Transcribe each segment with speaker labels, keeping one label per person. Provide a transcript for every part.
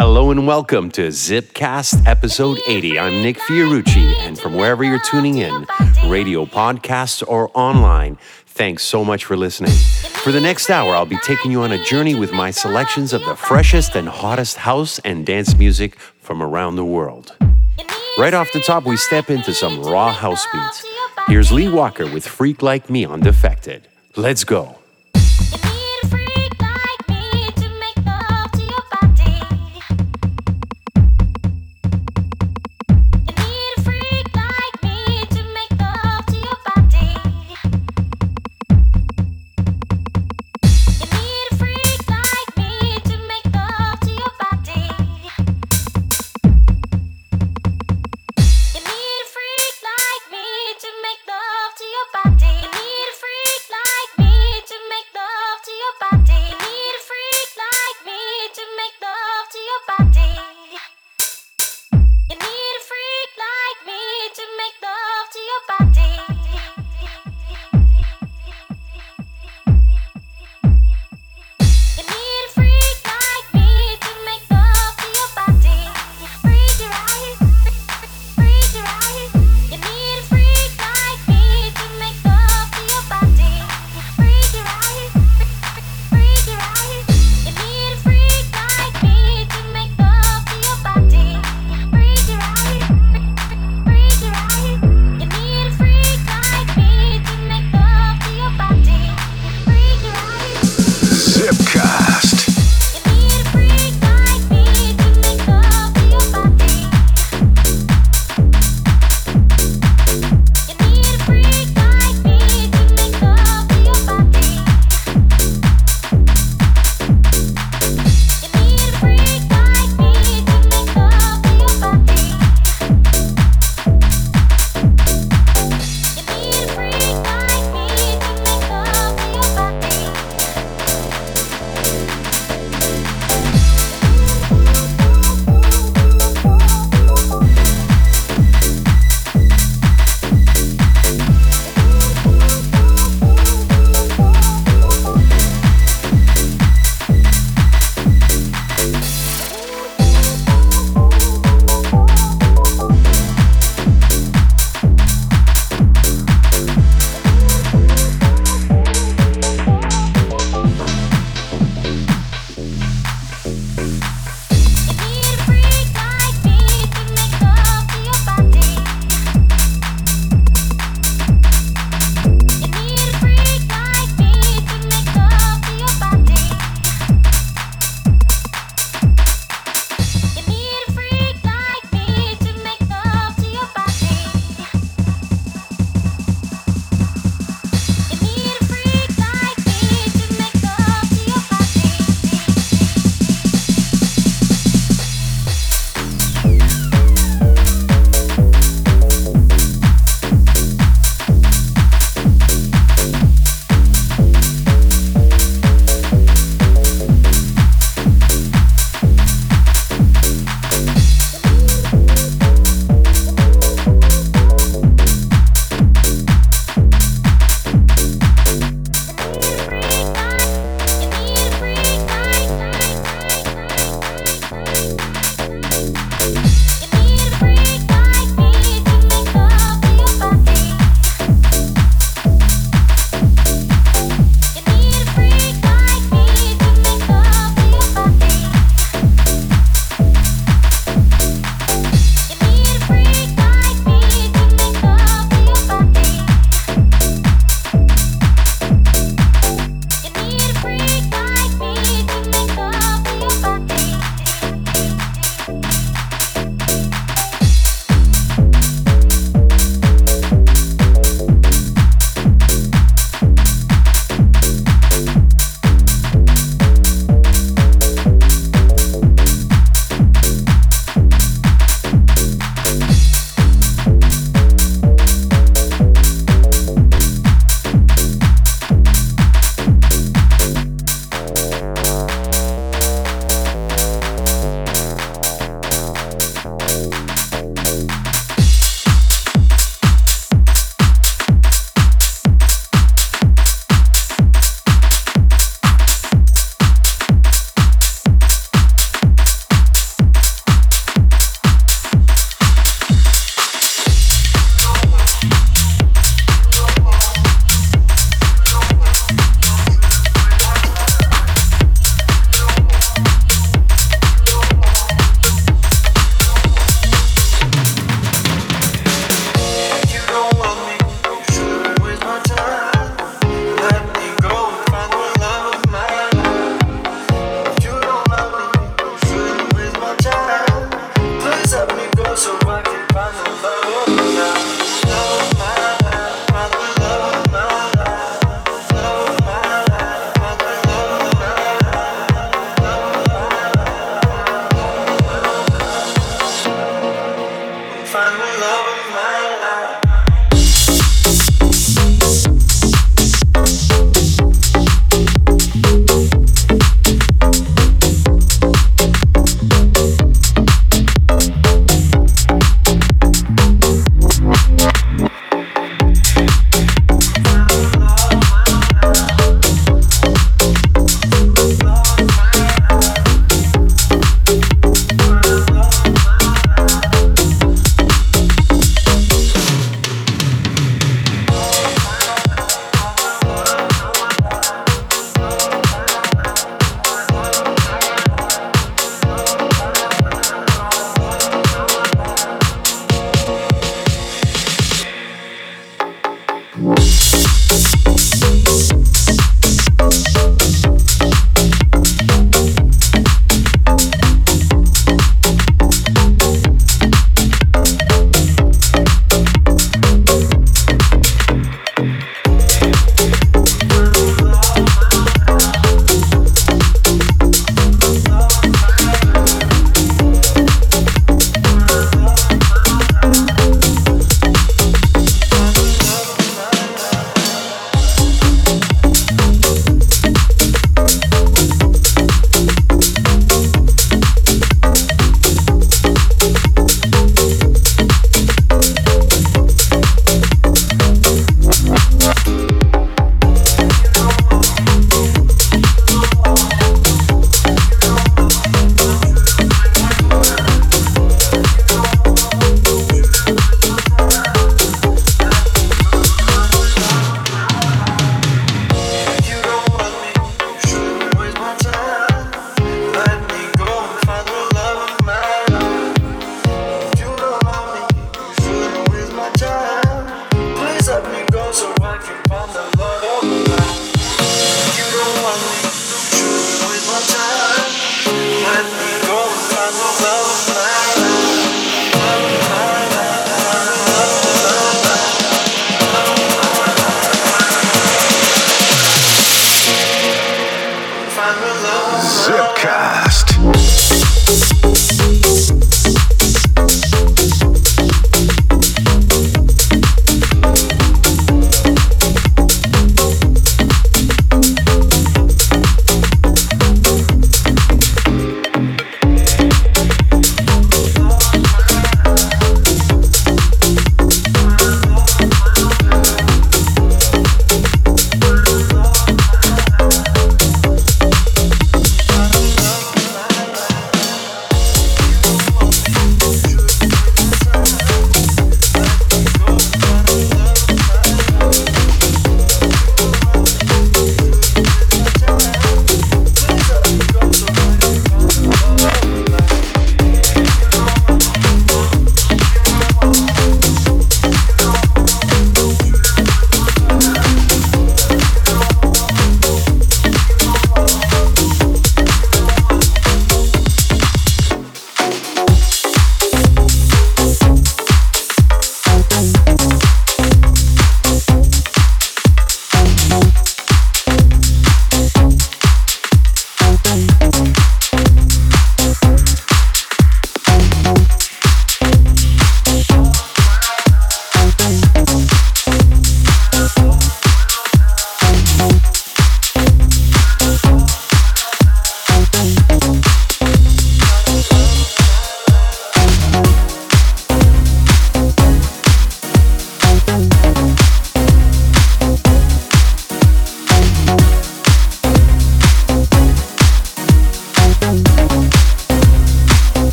Speaker 1: Hello and welcome to Zipcast episode 80. I'm Nick Fiorucci, and from wherever you're tuning in, radio, podcasts, or online, thanks so much for listening. For the next hour, I'll be taking you on a journey with my selections of the freshest and hottest house and dance music from around the world. Right off the top, we step into some raw house beats. Here's Lee Walker with Freak Like Me on Defected. Let's go.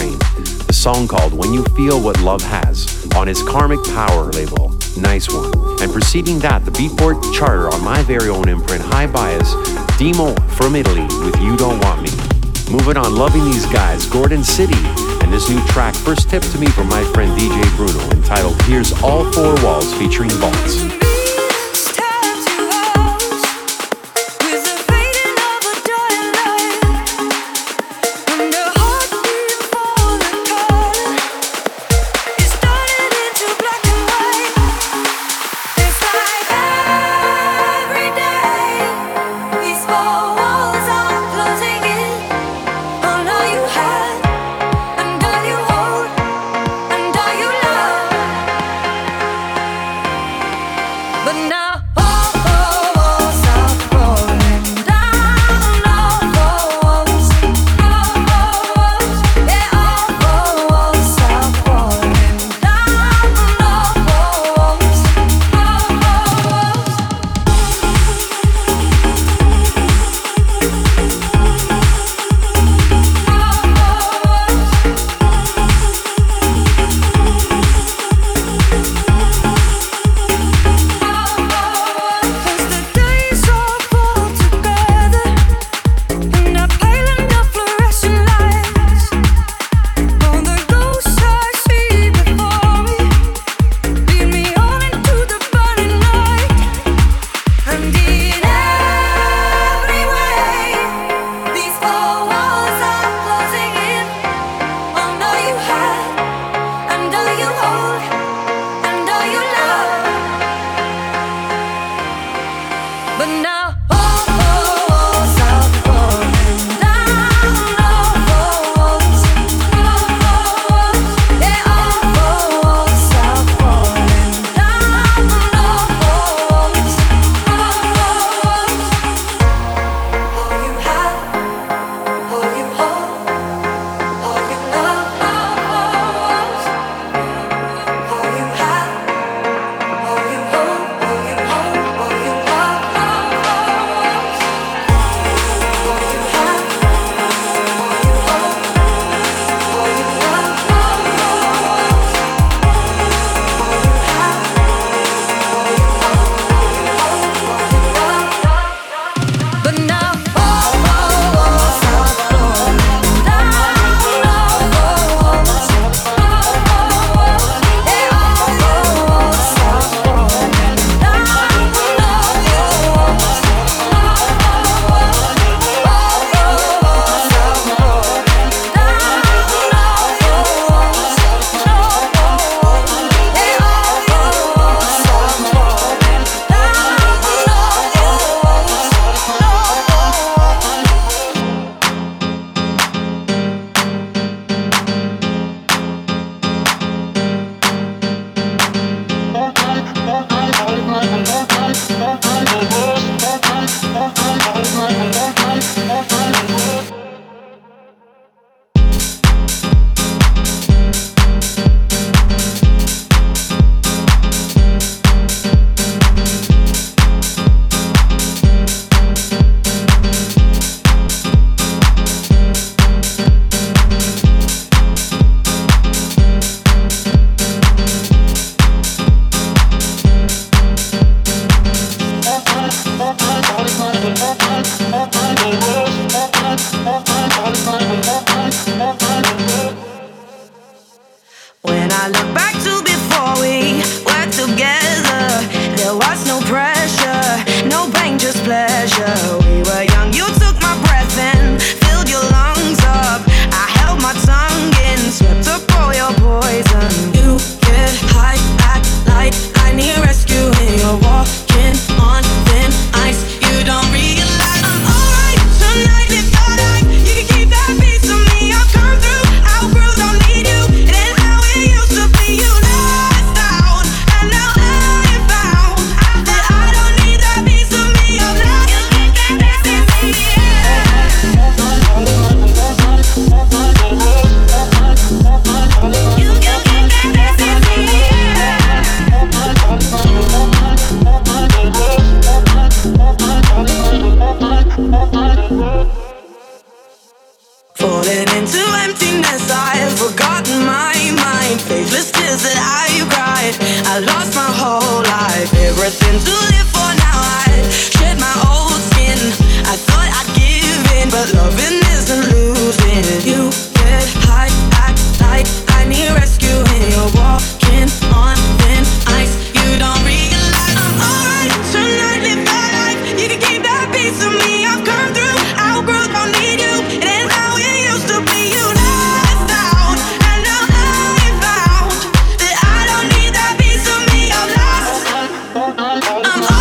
Speaker 2: Train, the song called When You Feel What Love Has on his Karmic Power label, Nice One. And preceding that, the Beatport charter on my very own imprint, High Bias, Demo from Italy with You Don't Want Me. Moving on, loving these guys, Gorgon City, and this new track, first tip to me from my friend DJ Bruno, entitled Here's All Four Walls featuring Vaults.
Speaker 3: I'm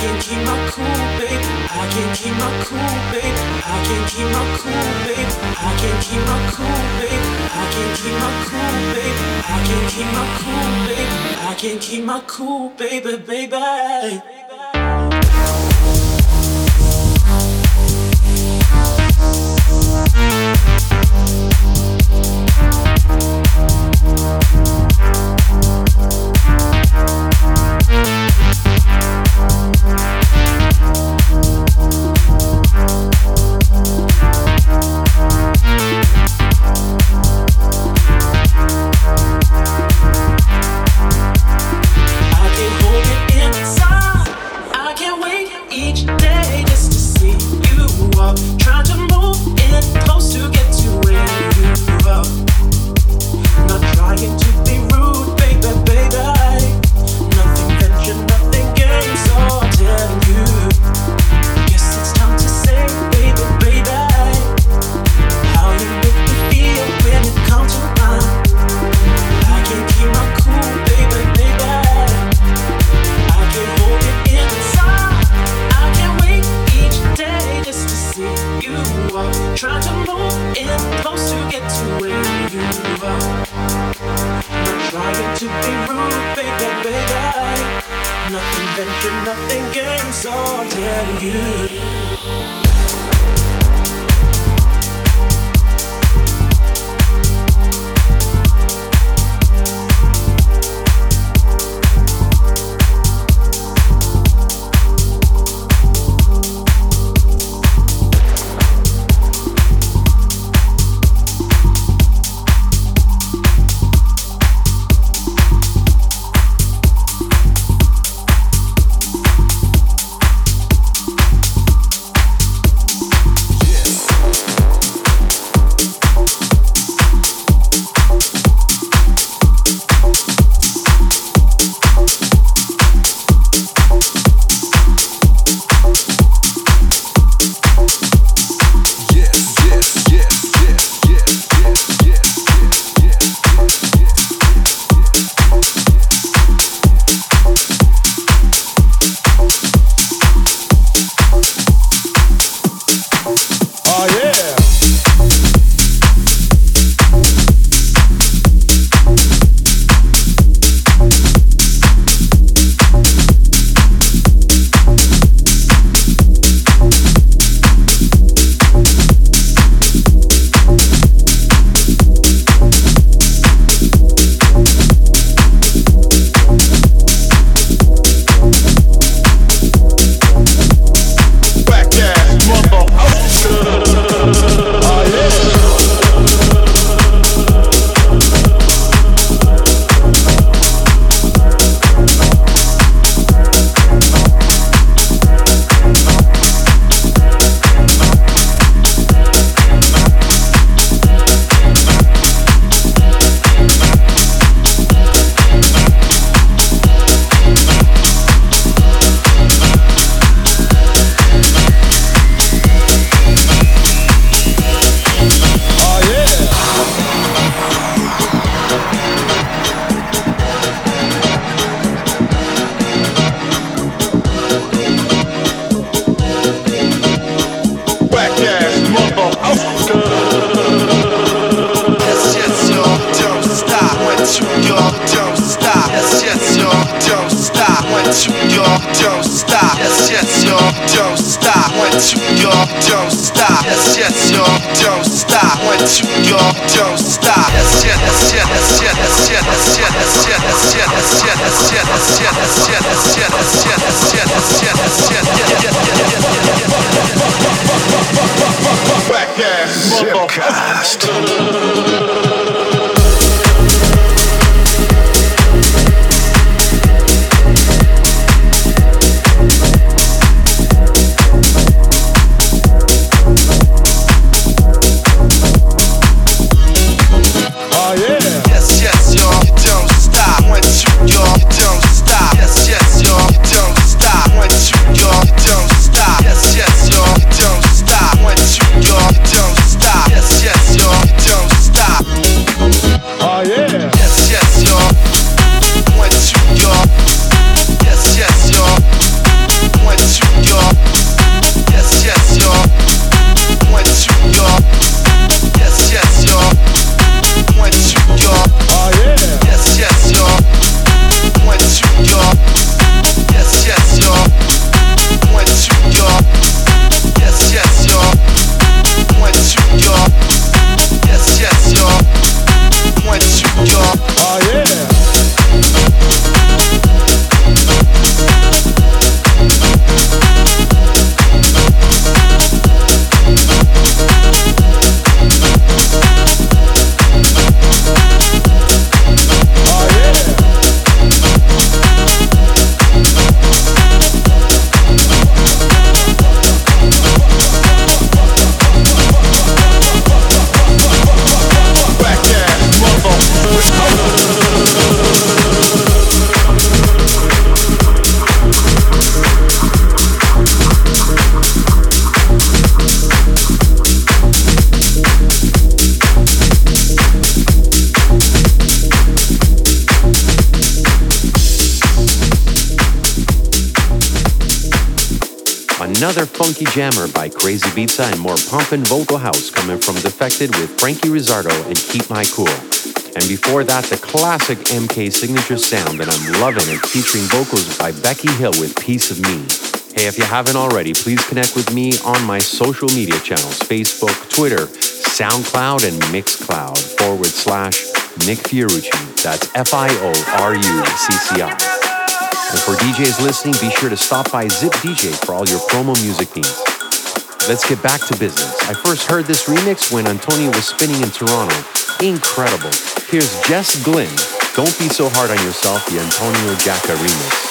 Speaker 4: can't keep my cool. I can't keep my cool. I can't
Speaker 5: keep my cool. I can't keep my cool. I can't keep my cool. I can't keep my cool. I can't keep my cool, baby, baby.
Speaker 6: Don't stop. Yes, yes, y'all, don't stop. One, two, y'all, don't stop. Yes, yes, yes, yes, yes, yes, yes, yes, yes, yes, yes, yes, yes, yes,
Speaker 1: funky jammer by Crazy Pizza and more pumpin' vocal house coming from Defected with Frankie Rizardo and Keep My Cool. And before that, the classic MK signature sound that I'm loving it, featuring vocals by Becky Hill with Piece of Me. Hey, if you haven't already, please connect with me on my social media channels Facebook, Twitter, SoundCloud, and Mixcloud forward slash Nick Fiorucci. That's F I O R U C C I. And for DJs listening, be sure to stop by Zip DJ for all your promo music needs. Let's get back to business. I first heard this remix when Antonio was spinning in Toronto. Incredible. Here's Jess Glynne. Don't be so hard on yourself, the Antonio Giacca remix.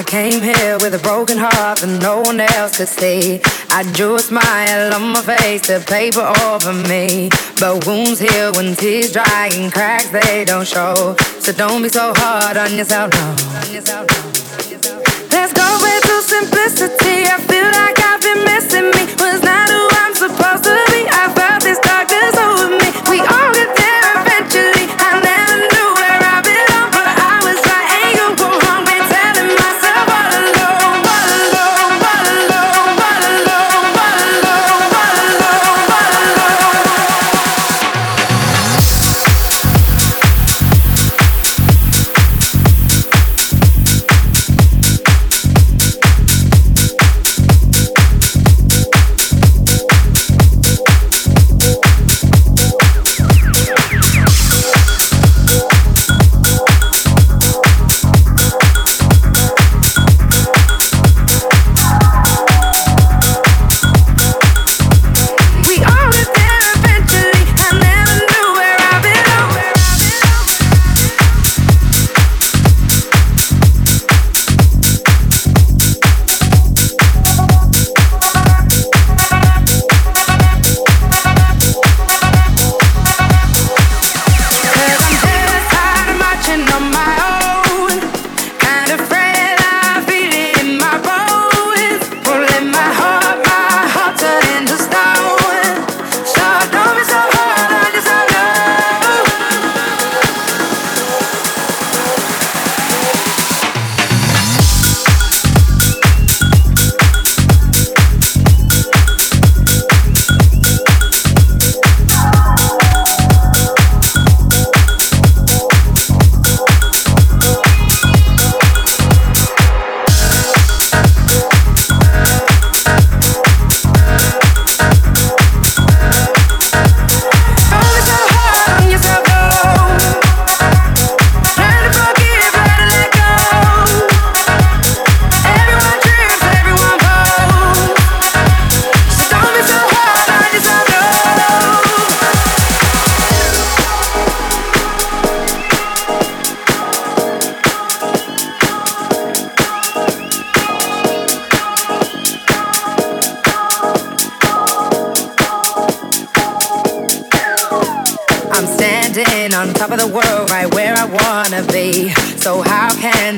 Speaker 7: I came here with a broken heart that no one else could see. I drew a smile on my face, the paper over me. But wounds heal when tears dry and cracks they don't show. So don't be so hard on yourself, no. Let's go back to simplicity.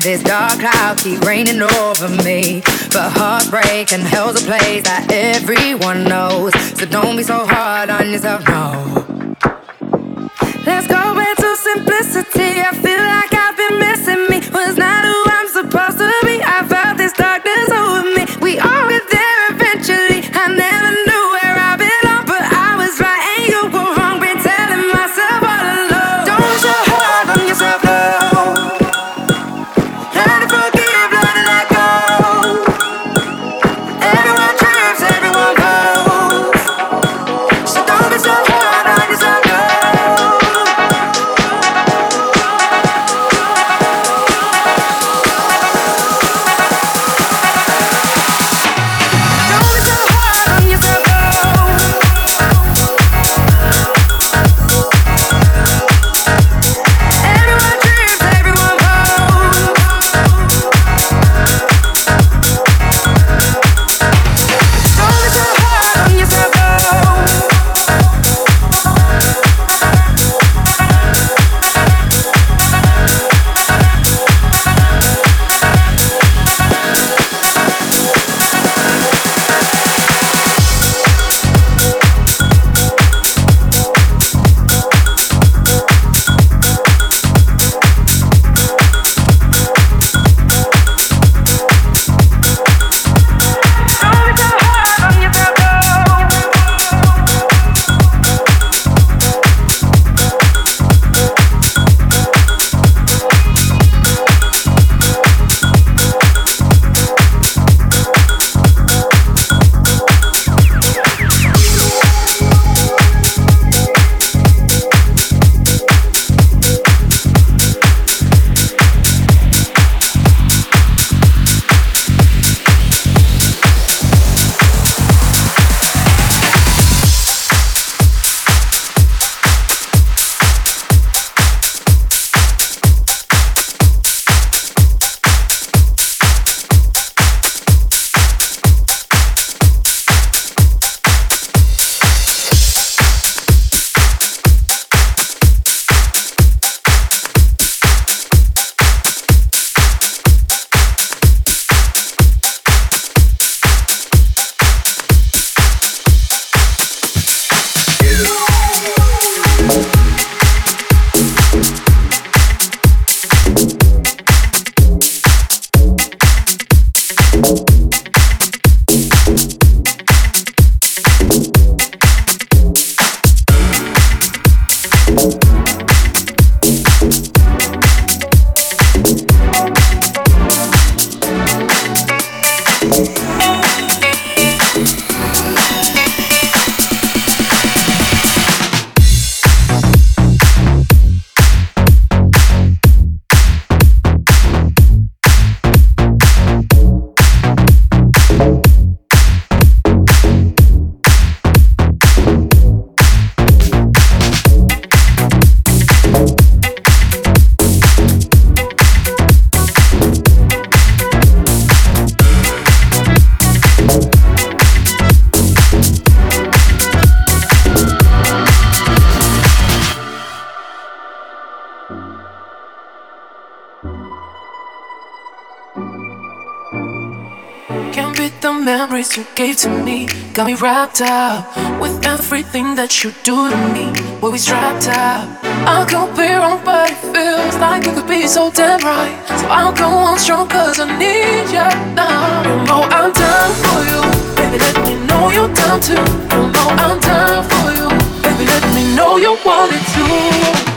Speaker 7: This dark cloud keep raining over me? But heartbreak and hell's a place that everyone knows. So don't be so hard on yourself, no. Let's go back to simplicity. I feel like
Speaker 5: memories you gave to me got me wrapped up with everything that you do to me. We'll be strapped up. I could be wrong, but it feels like it could be so damn right. So I'll go on strong, cause I need you now. You know I'm down for you. Baby, let me know you're down too. You know I'm down for you. Baby, let me know you want it too.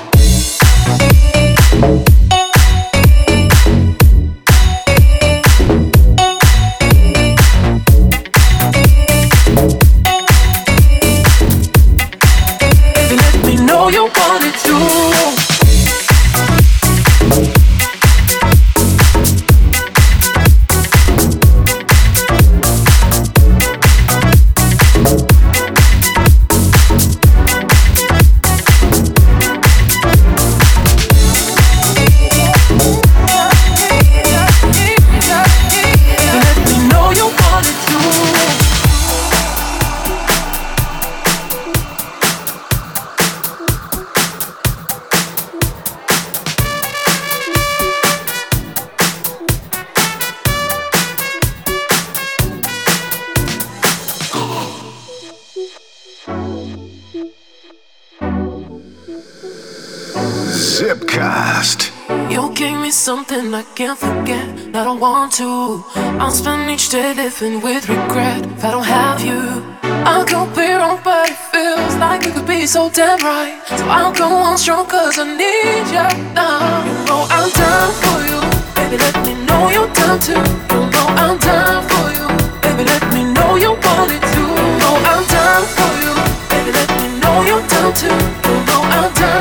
Speaker 8: Zipcast.
Speaker 5: You gave me something I can't forget. I don't want to. I'll spend each day living with regret if I don't have you. I could be wrong, but it feels like you could be so damn right. So I'll go on strong, cause I need you now. You know I'm down for you. Baby, let me know you're down too. You know I'm down for you. Baby, let me know you want it too. You know I'm down for you. Baby, let me know you're down too. You know I'm down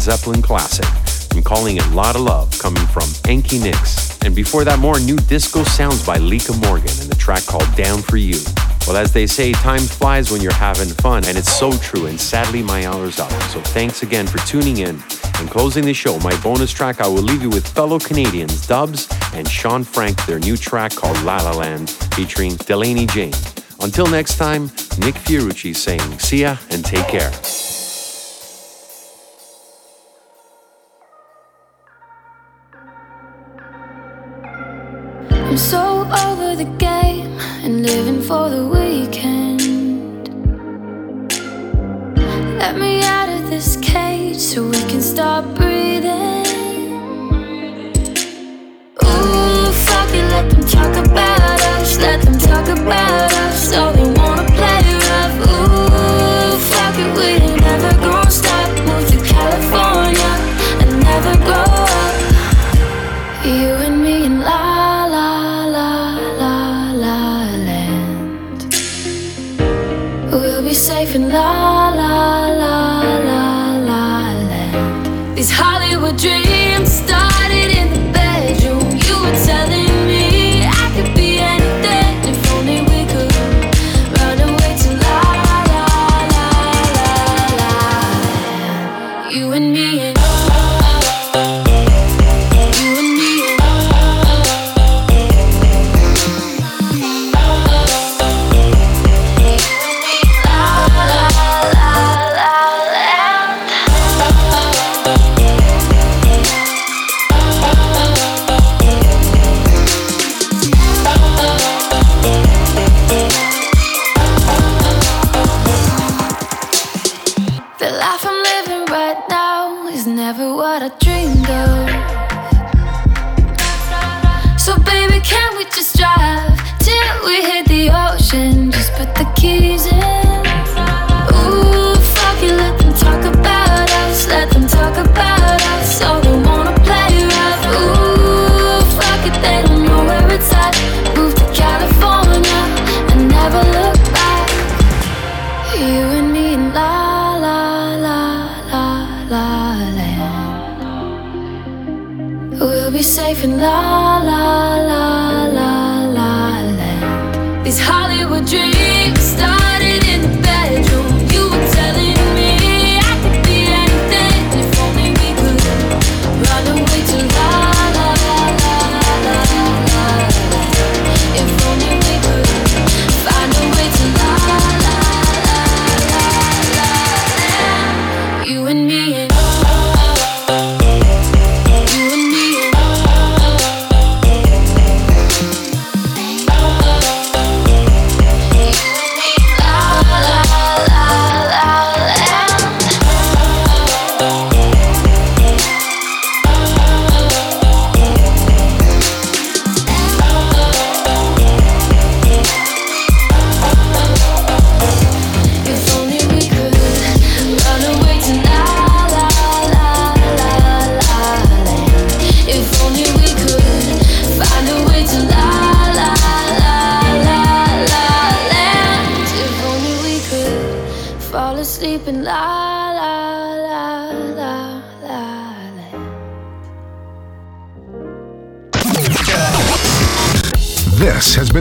Speaker 1: Zeppelin classic and calling it Lot of Love coming from Enki Nix. And before that, more new disco sounds by Lika Morgan and the track called Down For You. Well, as they say, time flies when you're having fun, and it's so true, and sadly, my hour's up. So thanks again for tuning in. And closing the show, my bonus track, I will leave you with fellow Canadians DVBBS and Shaun Frank, their new track called La La Land, featuring Delaney Jane. Until next time, Nick Fiorucci saying see ya and take care.
Speaker 2: I'm so over the game and living for the weekend. Let me out of this cage so we can start breathing. Ooh, fuck it, let them talk about us. Let them talk about us. All they and me in la la la la la land. We'll be safe in la la la la